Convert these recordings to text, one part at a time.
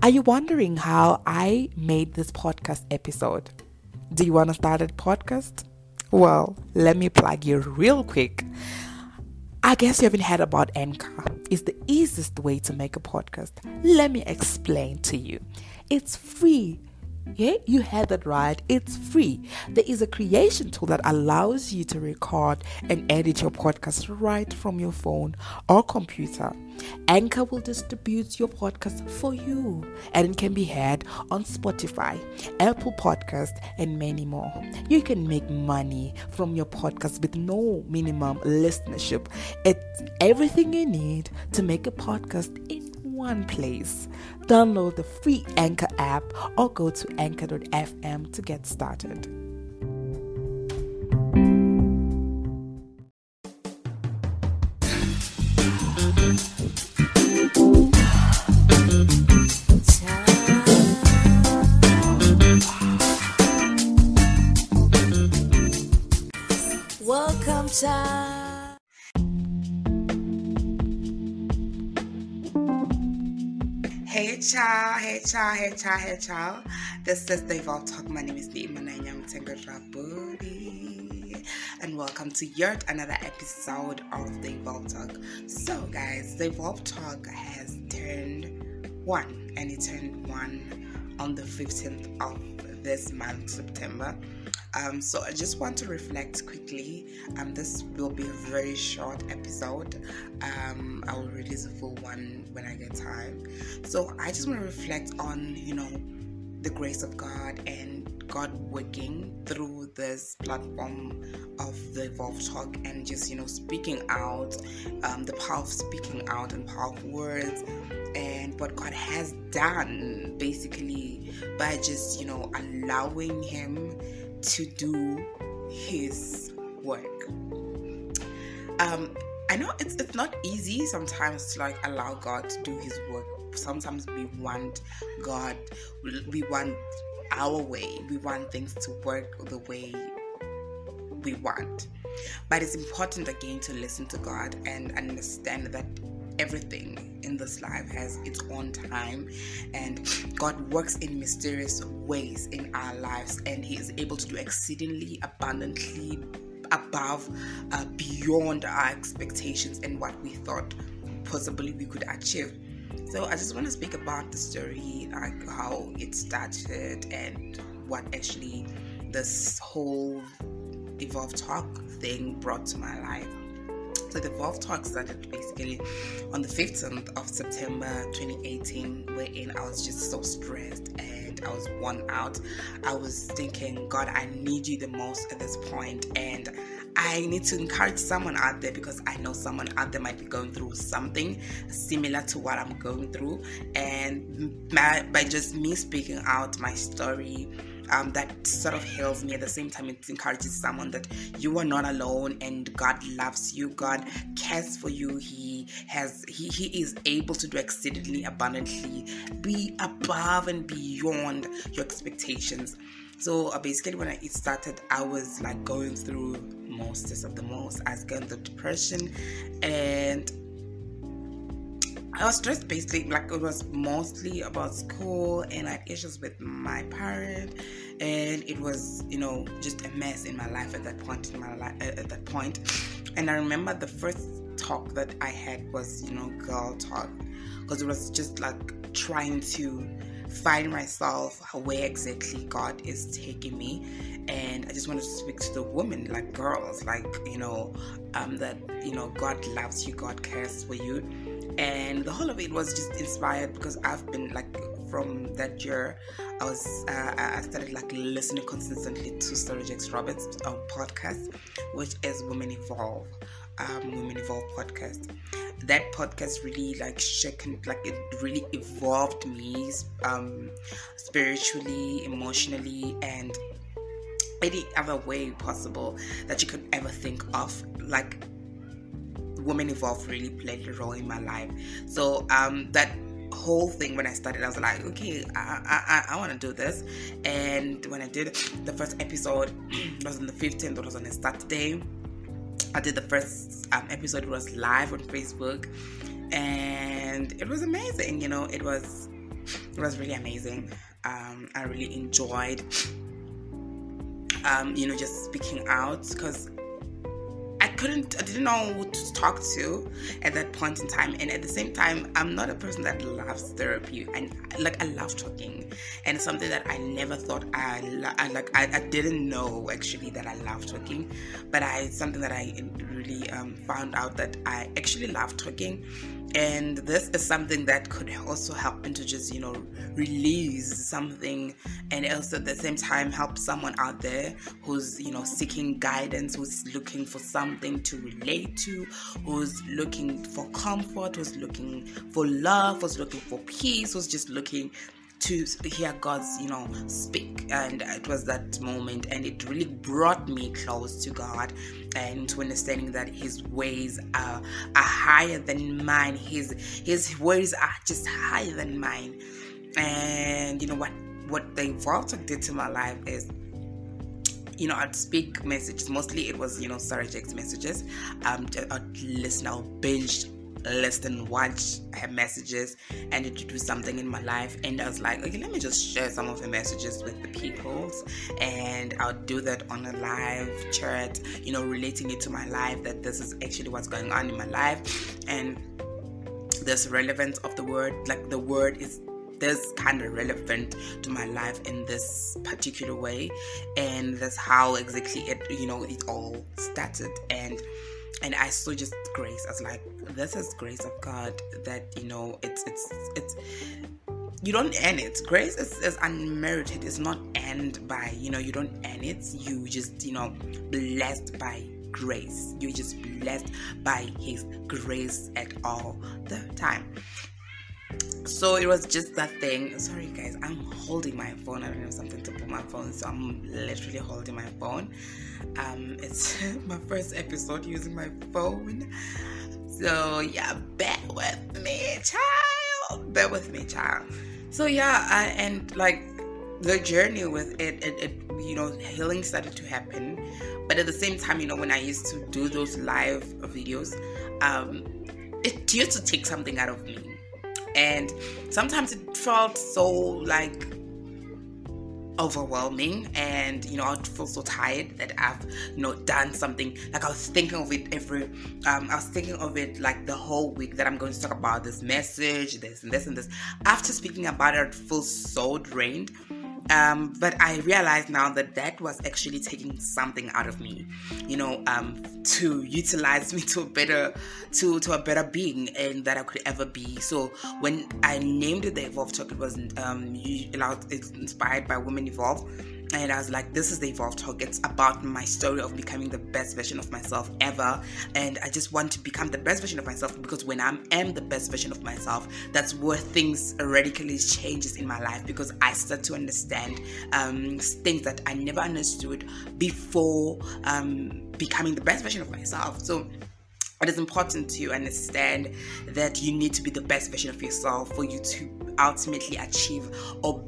Are you wondering how I made this podcast episode? Do you want to start a podcast? Well, let me plug you real quick. I guess you haven't heard about Anchor. It's the easiest way to make a podcast. Let me explain to you. It's free yeah, you had that right. It's free. There is a creation tool that allows you to record and edit your podcast right from your phone or computer. Anchor will distribute your podcast for you and it can be heard on Spotify, Apple Podcast, and many more. You can make money from your podcast with no minimum listenership. It's everything you need to make a podcast in one place. Download the free Anchor app or go to anchor.fm to get started. Hey child, hey child, hey child. This is the Evolve Talk. My name is Imananya Rabudi. And welcome to yet another episode of the Evolve Talk. So guys, the Evolve Talk has turned one and it turned one on the 15th of this month, September. Um, so I just want to reflect quickly. Um, this will be a very short episode. Um, I will release a full one when I get time. So I just want to reflect on, you know, the grace of God and God working through this platform of the Evolve Talk and just, you know, speaking out, um, the power of speaking out and power of words and what God has done basically by just, you know, allowing Him to do his work. Um, I know it's it's not easy sometimes to like allow God to do his work. Sometimes we want God we want our way. We want things to work the way we want. But it's important again to listen to God and understand that everything in this life has its own time and God works in mysterious ways in our lives and he is able to do exceedingly abundantly above uh, beyond our expectations and what we thought possibly we could achieve. So i just want to speak about the story like how it started and what actually this whole evolve talk thing brought to my life so the Evolve Talk started basically on the 15th of September 2018, wherein I was just so stressed and I was worn out. I was thinking, God, I need you the most at this point, and I need to encourage someone out there because I know someone out there might be going through something similar to what I'm going through, and by, by just me speaking out my story um, that sort of heals me. At the same time, it encourages someone that you are not alone and God loves you. God cares for you. He has He He is able to do exceedingly abundantly, be above and beyond your expectations. So uh, basically, when I started, I was like going through most of the most. I was going through depression and I was stressed basically, like it was mostly about school and had issues with my parent, and it was, you know, just a mess in my life at that point in my life. At that point. point, and I remember the first talk that I had was, you know, girl talk, because it was just like trying to find myself where exactly God is taking me. And I just wanted to speak to the women, like girls, like, you know, um, that, you know, God loves you, God cares for you and the whole of it was just inspired because I've been like from that year I was uh, I started like listening consistently to Sarah Jakes Roberts um, podcast which is Women Evolve um, Women Evolve podcast. That podcast really like shaken like it really evolved me um, spiritually emotionally and any other way possible that you could ever think of like Women Evolve really played a role in my life. So um, that whole thing when I started, I was like, okay, I I, I want to do this. And when I did the first episode, it was on the 15th. It was on a Saturday. I did the first um, episode. It was live on Facebook, and it was amazing. You know, it was it was really amazing. Um, I really enjoyed, um, you know, just speaking out because couldn't, I didn't know who to talk to at that point in time. And at the same time, I'm not a person that loves therapy. And like, I love talking. And it's something that I never thought I, I like, I, I didn't know actually that I love talking. But I, something that I really um, found out that I actually love talking and this is something that could also help me to just you know release something and also at the same time help someone out there who's you know seeking guidance who's looking for something to relate to who's looking for comfort who's looking for love who's looking for peace who's just looking to hear God's, you know, speak. And it was that moment, and it really brought me close to God and to understanding that His ways are, are higher than mine. His His ways are just higher than mine. And you know what? What the Evolve Talk did to my life is you know, I'd speak messages. Mostly it was, you know, subject messages. Um, I'd listen, I'll binge listen, watch her messages, and to do something in my life. And I was like, okay, let me just share some of her messages with the peoples, and I'll do that on a live chat, you know, relating it to my life that this is actually what's going on in my life, and this relevance of the word, like the word is this kind of relevant to my life in this particular way. And that's how exactly it you know it all started. And and I saw just grace. I was like, this is grace of God that you know it's it's it's you don't earn it. Grace is, is unmerited. It's not earned by you know you don't earn it. You just you know blessed by grace. You're just blessed by His grace at all the time. So it was just that thing. Sorry, guys, I'm holding my phone. I don't have something to put my phone, so I'm literally holding my phone. Um, it's my first episode using my phone. So yeah, bear with me, child. Bear with me, child. So yeah, I, and like the journey with it, it, it, you know, healing started to happen. But at the same time, you know, when I used to do those live videos, um, it used to take something out of me. And sometimes it felt so like overwhelming and you know i feel so tired that i've you know done something. Like i was thinking of it every um i was thinking of it like the whole week that i'm going to talk about this message this and this and this. After speaking about it i feel so drained um, but I realize now that that was actually taking something out of me, you know, um, to utilize me to a better, to to a better being and that I could ever be. So when I named the Evolve Talk, it was um, it's inspired by Women Evolve and I was like, this is the Evolve Talk. It's about my story of becoming the best version of myself ever. And I just want to become the best version of myself because when I am the best version of myself, that's where things radically changes in my life because I start to understand um, things that I never understood before um, becoming the best version of myself. So it is important to understand that you need to be the best version of yourself for you to ultimately achieve or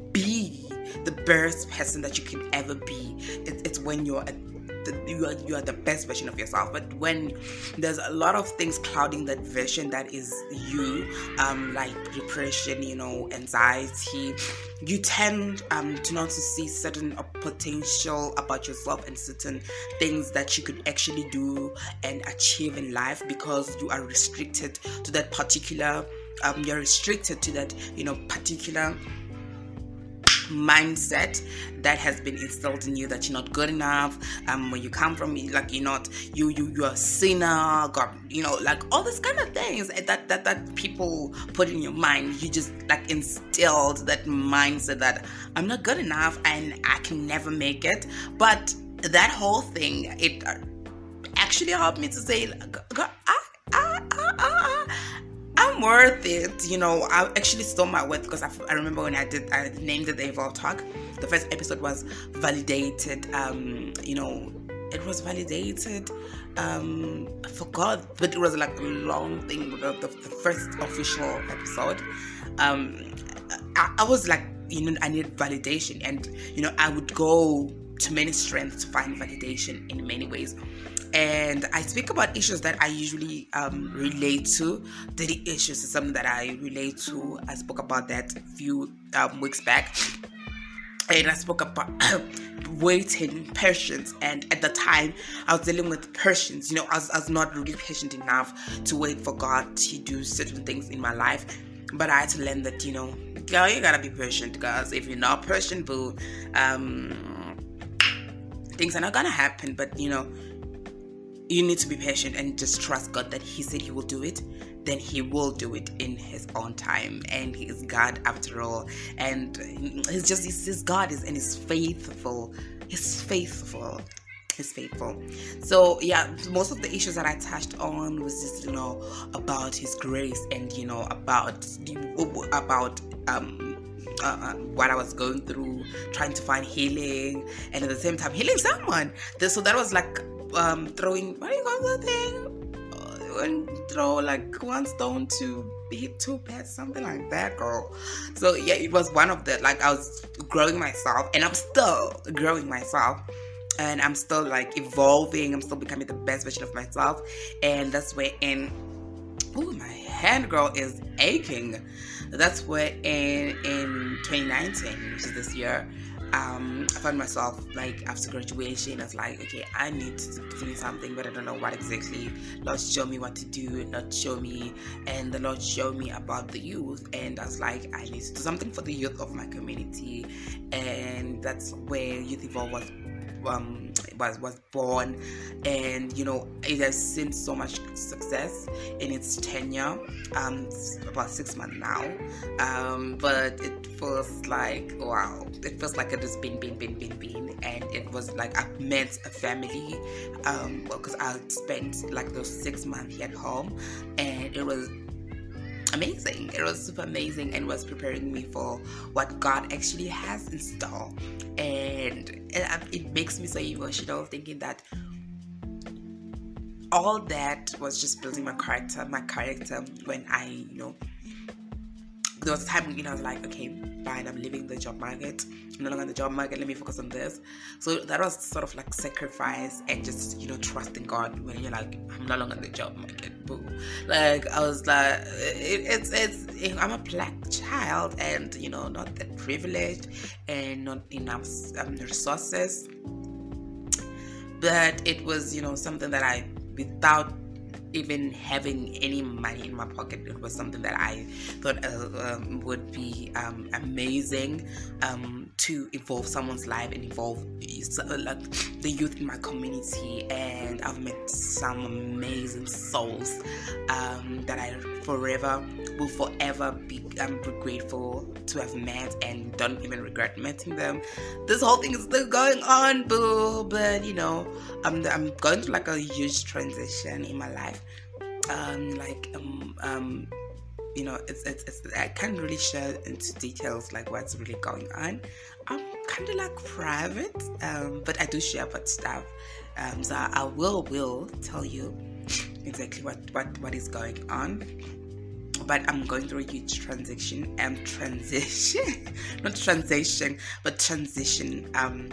the best person that you can ever be. It, it's when you're a you are you are the best version of yourself but when there's a lot of things clouding that version that is you um like depression you know anxiety you tend um to not to see certain potential about yourself and certain things that you could actually do and achieve in life because you are restricted to that particular um you're restricted to that you know particular mindset that has been instilled in you that you're not good enough um when you come from like you're not you you you're a sinner god you know like all these kind of things that that that people put in your mind. You just like instilled that mindset that i'm not good enough and i can never make it. But that whole thing it actually helped me to say god Worth it. You know, I actually saw my worth because I, I remember when I did, I named it the Evolve Talk. The first episode was validated. Um, you know, it was validated. Um, I forgot, but it was like a long thing. The, the, the first official episode. Um, I, I was like, you know, I needed validation, and you know, I would go to many strengths to find validation in many ways and I speak about issues that I usually um, relate to. Daily issues is something that I relate to. I spoke about that a few um, weeks back. And I spoke about waiting, patience, and at the time I was dealing with patience. You know, I was, I was not really patient enough to wait for God to do certain things in my life. But I had to learn that, you know, girl, you gotta be patient, because if you're not patient, boo, um, things are not gonna happen. But you know, you need to be patient and just trust God that He said He will do it, then He will do it in His own time. And He is God after all. And He's just, He's, His God is, and He's faithful. He's faithful. He's faithful. So, yeah, most of the issues that I touched on was just, you know, about His grace and, you know, about, about, um, uh, uh, what I was going through, trying to find healing, and at the same time healing someone. So that was like um, throwing what do you call that thing? Uh, and throw like one stone to hit two pets, something like that, girl. So yeah, it was one of the like I was growing myself, and I'm still growing myself. And I'm still like evolving. I'm still becoming the best version of myself, and that's where in oh my hand girl is aching. That's where in in 2019, which is this year, um, I found myself like after graduation, I was like, okay, I need to do something, but I don't know what exactly. Lord, show me what to do. Lord, show me, and the Lord showed me about the youth, and I was like, I need to do something for the youth of my community, and that's where Youth Evolve was um, was was born, and you know it has seen so much success in its tenure. Um, it's about six months now, um, but it feels like wow, it feels like it has been, been, been, been, been, and it was like I met a family, um, because I spent like those six months at home, and it was amazing. It was super amazing and was preparing me for what God actually has in store. And it, um, it makes me so emotional thinking that all that was just building my character, my character when I, you know, there was a time when I was like, okay, fine, I'm leaving the job market. I'm no longer in the job market. Let me focus on this. So that was sort of like sacrifice and just you know trusting God when you're like, I'm no longer in the job market. Boo. Like I was like, it, it's it's I'm a black child and you know not that privileged and not enough um, resources. But it was you know something that I without even having any money in my pocket it was something that i thought uh, um, would be um, amazing um, to involve someone's life and involve uh, like the youth in my community. And i've met some amazing souls um, that i forever will forever be um, grateful to have met and don't even regret meeting them. This whole thing is still going on boo but you know I'm, I'm going through like a huge transition in my life um, like um, um, you know it's, it's, it's i can't really share into details like what's really going on. I'm kind of like private um, but i do share about stuff. Um, so I, will will tell you exactly what what what is going on. But I'm going through a huge transition and um, transition not transition but transition um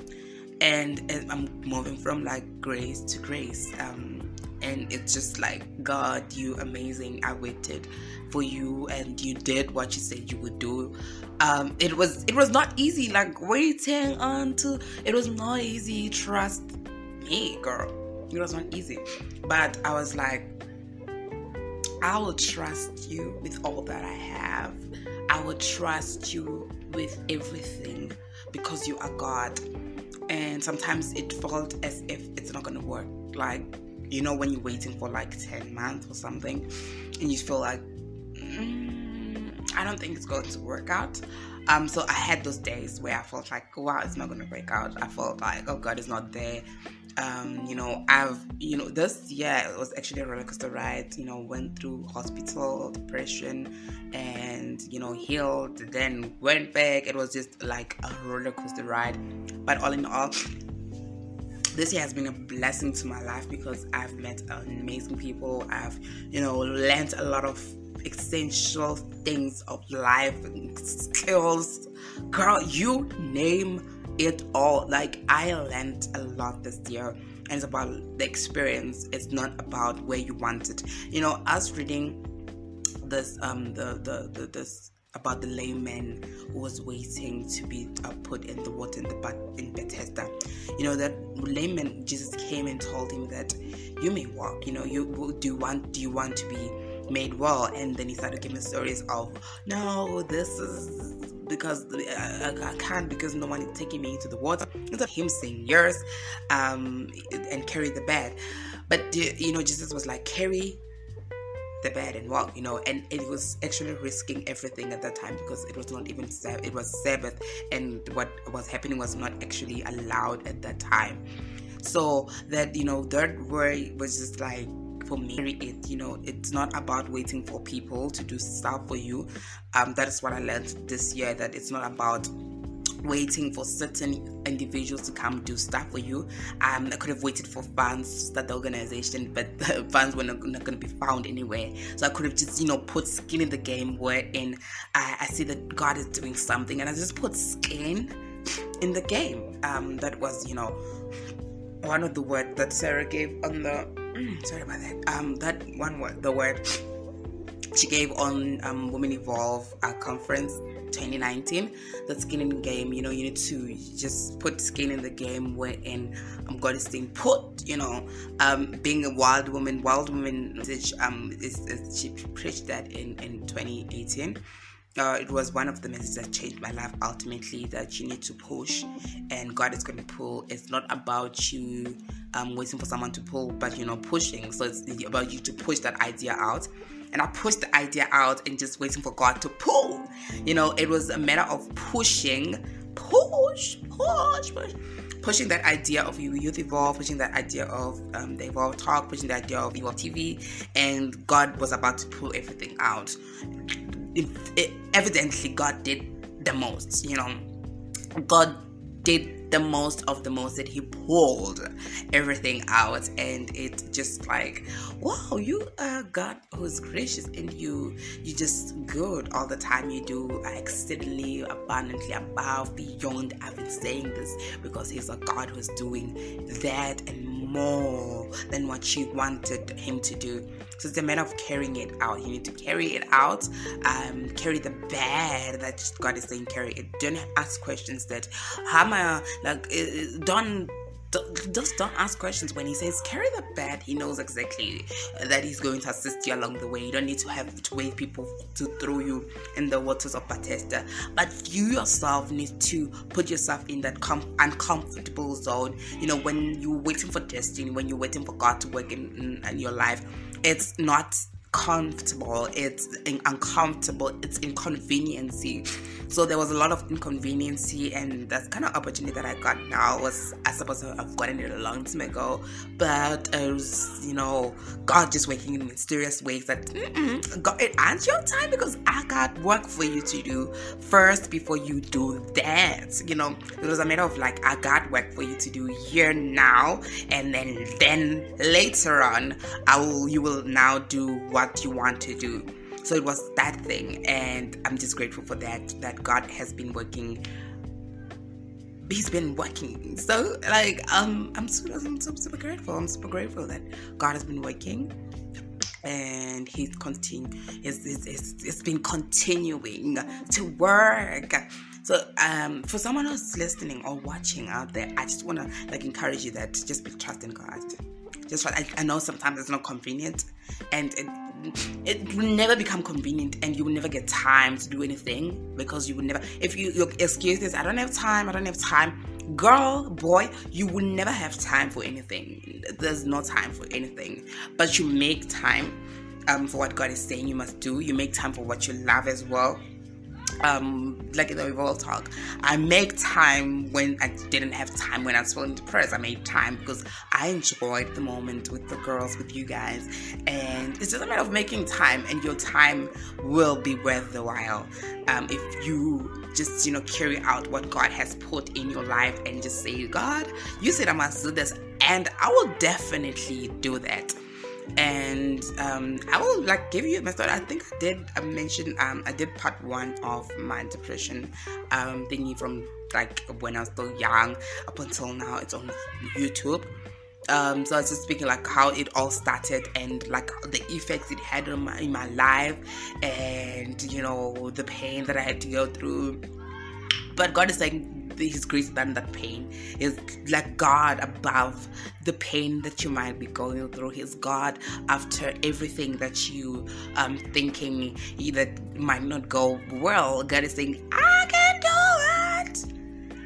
and, and I'm moving from like grace to grace um and it's just like god you amazing i waited for you and you did what you said you would do. Um it was it was not easy like waiting until it was not easy trust me girl it was not easy. But i was like i will trust you with all that i have. I will trust you with everything because you are god. And sometimes it felt as if it's not gonna work like you know when you're waiting for like 10 months or something and you feel like mm, i don't think it's going to work out um so i had those days where i felt like wow it's not going to work out i felt like oh god it's not there um, you know, I've, you know, this year it was actually a roller coaster ride. You know, went through hospital, depression, and you know, healed. Then went back. It was just like a roller coaster ride. But all in all, this year has been a blessing to my life because I've met amazing people. I've, you know, learned a lot of essential things of life, skills. Girl, you name it all. Like I learned a lot this year. And it's about the experience. It's not about where you want it. You know, us reading this um the the, the this about the layman who was waiting to be uh, put in the water in the in Bethesda. You know that layman Jesus came and told him that you may walk. You know, you do you want do you want to be made well? And then he started giving stories of no, this is because I, I, can't because no one is taking me into the water. Instead of him saying yours, um, and carry the bed. But you know, Jesus was like carry the bed and walk, you know, and it was actually risking everything at that time because it was not even it was Sabbath, and what was happening was not actually allowed at that time. So that you know, that word was just like for me it you know it's not about waiting for people to do stuff for you um that is what i learned this year that it's not about waiting for certain individuals to come do stuff for you. Um, I could have waited for funds to start the organization, but the funds were not, not going to be found anywhere. So I could have just, you know, put skin in the game wherein I, I see that God is doing something, and I just put skin in the game. Um, that was, you know, one of the words that Sarah gave on the. Sorry about that. Um, that one word, the word she gave on um, Women Evolve uh, conference 2019 the skin in the game you know you need to just put skin in the game wherein um, god is being put you know um, being a wild woman wild woman um is, is she preached that in in 2018 uh, it was one of the messages that changed my life ultimately that you need to push and god is going to pull. It's not about you um, waiting for someone to pull but you know pushing. So it's about you to push that idea out and I pushed the idea out and just waiting for God to pull. You know, it was a matter of pushing, push, push, push, pushing that idea of Youth Evolve, pushing that idea of um, the Evolve Talk, pushing the idea of Evolve TV, and God was about to pull everything out. It, it, evidently, God did the most, you know. God did the most of the most that he pulled everything out and it just like wow you are god who's gracious and you you just good all the time you do exceedingly abundantly above beyond i've been saying this because he's a god who's doing that and more than what you wanted him to do so it's a matter of carrying it out. You need to carry it out, um, carry the bad that God is saying, carry it. Don't ask questions that, how am I, like, don't just don't ask questions when he says carry the bed he knows exactly that he's going to assist you along the way. You don't need to have to wait people to throw you in the waters of Bethesda. But you yourself need to put yourself in that com- uncomfortable zone. You know when you're waiting for destiny when you're waiting for God to work in, in, in your life it's not comfortable. It's uncomfortable. It's inconveniencing so there was a lot of inconveniency and that's kind of opportunity that i got now was i suppose i've gotten it a long time ago but it was you know god just working in mysterious ways that god it ain't your time because i got work for you to do first before you do that you know it was a matter of like i got work for you to do here now and then then later on i will you will now do what you want to do. So it was that thing, and I'm just grateful for that. That God has been working. He's been working. So like um, I'm super, I'm super, super grateful. I'm super grateful that God has been working and he's continue it's, it's, it's, it's been continuing to work so um for someone who's listening or watching out there i just want to like encourage you that just be trusting god just I, I know sometimes it's not convenient and it, it will never become convenient and you will never get time to do anything because you will never if you your excuse is I don't have time, I don't have time. Girl, boy, you will never have time for anything. There's no time for anything. But you make time um, for what God is saying you must do. You make time for what you love as well um like in the Evolve talk. I make time when i didn't have time when i was feeling depressed. I made time because i enjoyed the moment with the girls with you guys. And it's just a matter of making time and your time will be worth the while um if you just you know carry out what god has put in your life and just say god you said i must do this and i will definitely do that and um, I will like give you my story. I think I did mention um, I did part one of my depression um, thingy from like when I was still young up until now. It's on YouTube. Um, so I was just speaking like how it all started and like the effects it had on my in my life and you know the pain that I had to go through. But God is saying He's greater than that pain. Is like God above the pain that you might be going through. He's God after everything that you um thinking that might not go well. God is saying, I can do it.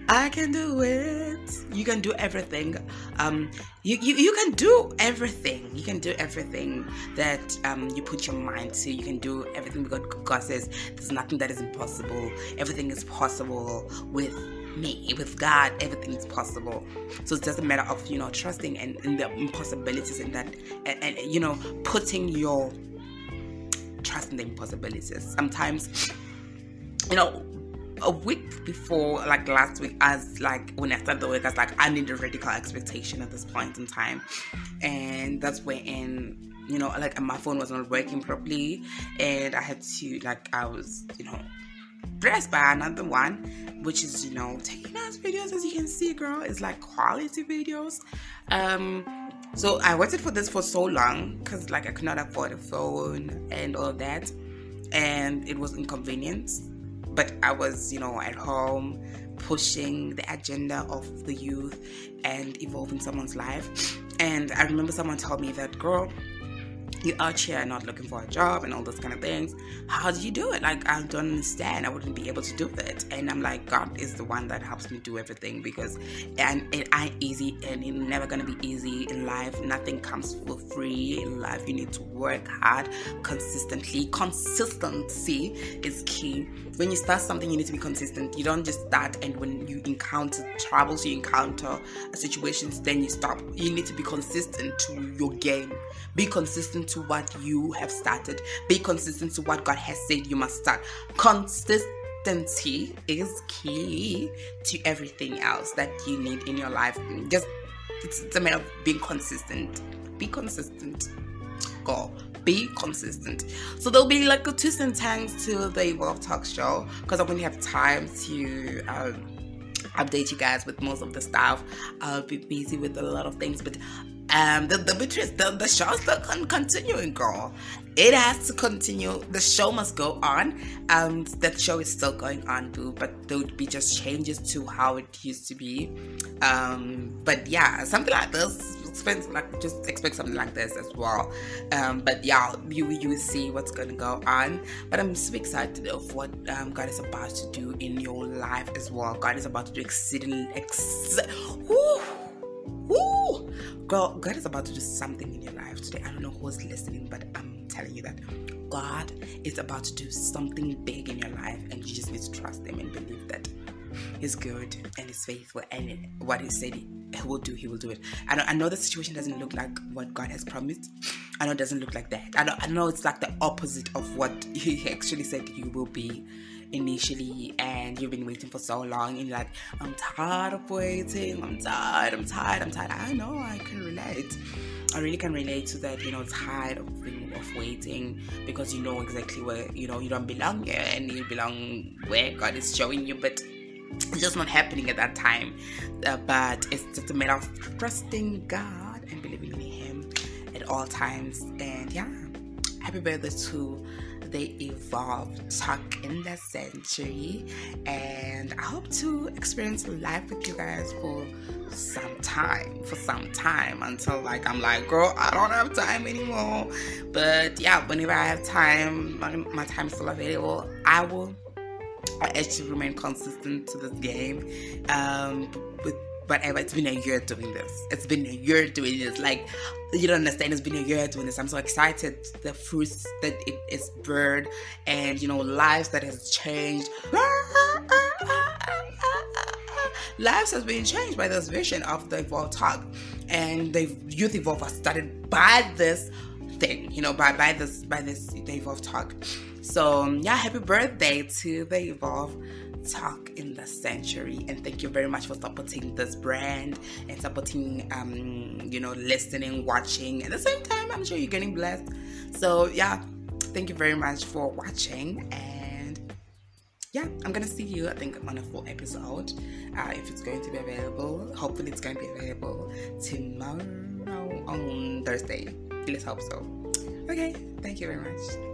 I can do it. You can do everything. Um, you, you, you can do everything. You can do everything that um, you put your mind to. You can do everything because God says there's nothing that is impossible. Everything is possible with me. With god everything is possible. So it's just a matter of you know trusting and, and the impossibilities and that and, and you know putting your trust in the impossibilities. Sometimes you know a week before like last week as like when i started the week i was like i need a radical expectation at this point in time. And that's when you know like my phone was not working properly. And i had to like i was you know blessed by another one, which is you know taking nice videos as you can see, girl. It's like quality videos. Um, so I waited for this for so long because like I could not afford a phone and all that, and it was inconvenient. But I was you know at home pushing the agenda of the youth and evolving someone's life. And I remember someone told me that girl you're out here not looking for a job and all those kind of things. How do you do it? Like, I don't understand. I wouldn't be able to do it. And I'm like, God is the one that helps me do everything because and it ain't easy and it's never gonna be easy in life. Nothing comes for free in life. You need to work hard consistently. Consistency is key. When you start something, you need to be consistent. You don't just start and when you encounter troubles, you encounter situations, then you stop. You need to be consistent to your game. Be consistent to what you have started. Be consistent to what God has said you must start. Consistency is key to everything else that you need in your life. Just it's, it's a matter of being consistent. Be consistent. Go be consistent. So there'll be like a twist and to the Evolve Talk show because I won't have time to um, update you guys with most of the stuff. I'll be busy with a lot of things, but um, the the Beatrice, the, the show's still con- continuing, girl. It has to continue. The show must go on. Um, that show is still going on too, but there would be just changes to how it used to be. Um, but yeah, something like this. Expect like just expect something like this as well. Um, but yeah, you you see what's gonna go on. But I'm super excited of what um, God is about to do in your life as well. God is about to do exceedingly ex- woo Girl, God is about to do something in your life today. I don't know who's listening, but I'm telling you that God is about to do something big in your life, and you just need to trust Him and believe that He's good and He's faithful, and what He said He will do, He will do it. I know, I know the situation doesn't look like what God has promised. I know it doesn't look like that. I know, I know it's like the opposite of what He actually said you will be initially and you've been waiting for so long and like, I'm tired of waiting, I'm tired, I'm tired, I'm tired. I know I can relate. I really can relate to that, you know, tired of of waiting because you know exactly where you know you don't belong here and you belong where God is showing you, but it's just not happening at that time. Uh, but it's just a matter of trusting God and believing in Him at all times. And yeah, happy birthday to they Evolve Talk in the century. And i hope to experience life with you guys for some time for some time until like i'm like girl i don't have time anymore. But yeah whenever i have time my, my time is still available. I will I actually remain consistent to this game um, with whatever. It's been a year doing this. It's been a year doing this. Like, you don't understand. It's been a year doing this. I'm so excited. The fruits that it is bird and, you know, lives that has changed. lives has been changed by this vision of the Evolve Talk. And the Youth Evolve was started by this thing, you know, by, by this, by this, the Evolve Talk. So, yeah, happy birthday to the Evolve talk in the century. And thank you very much for supporting this brand and supporting um you know listening watching. At the same time i'm sure you're getting blessed. So yeah thank you very much for watching. And yeah i'm gonna see you i think on a full episode uh, if it's going to be available. Hopefully it's going to be available tomorrow on thursday. Let's hope so. Okay thank you very much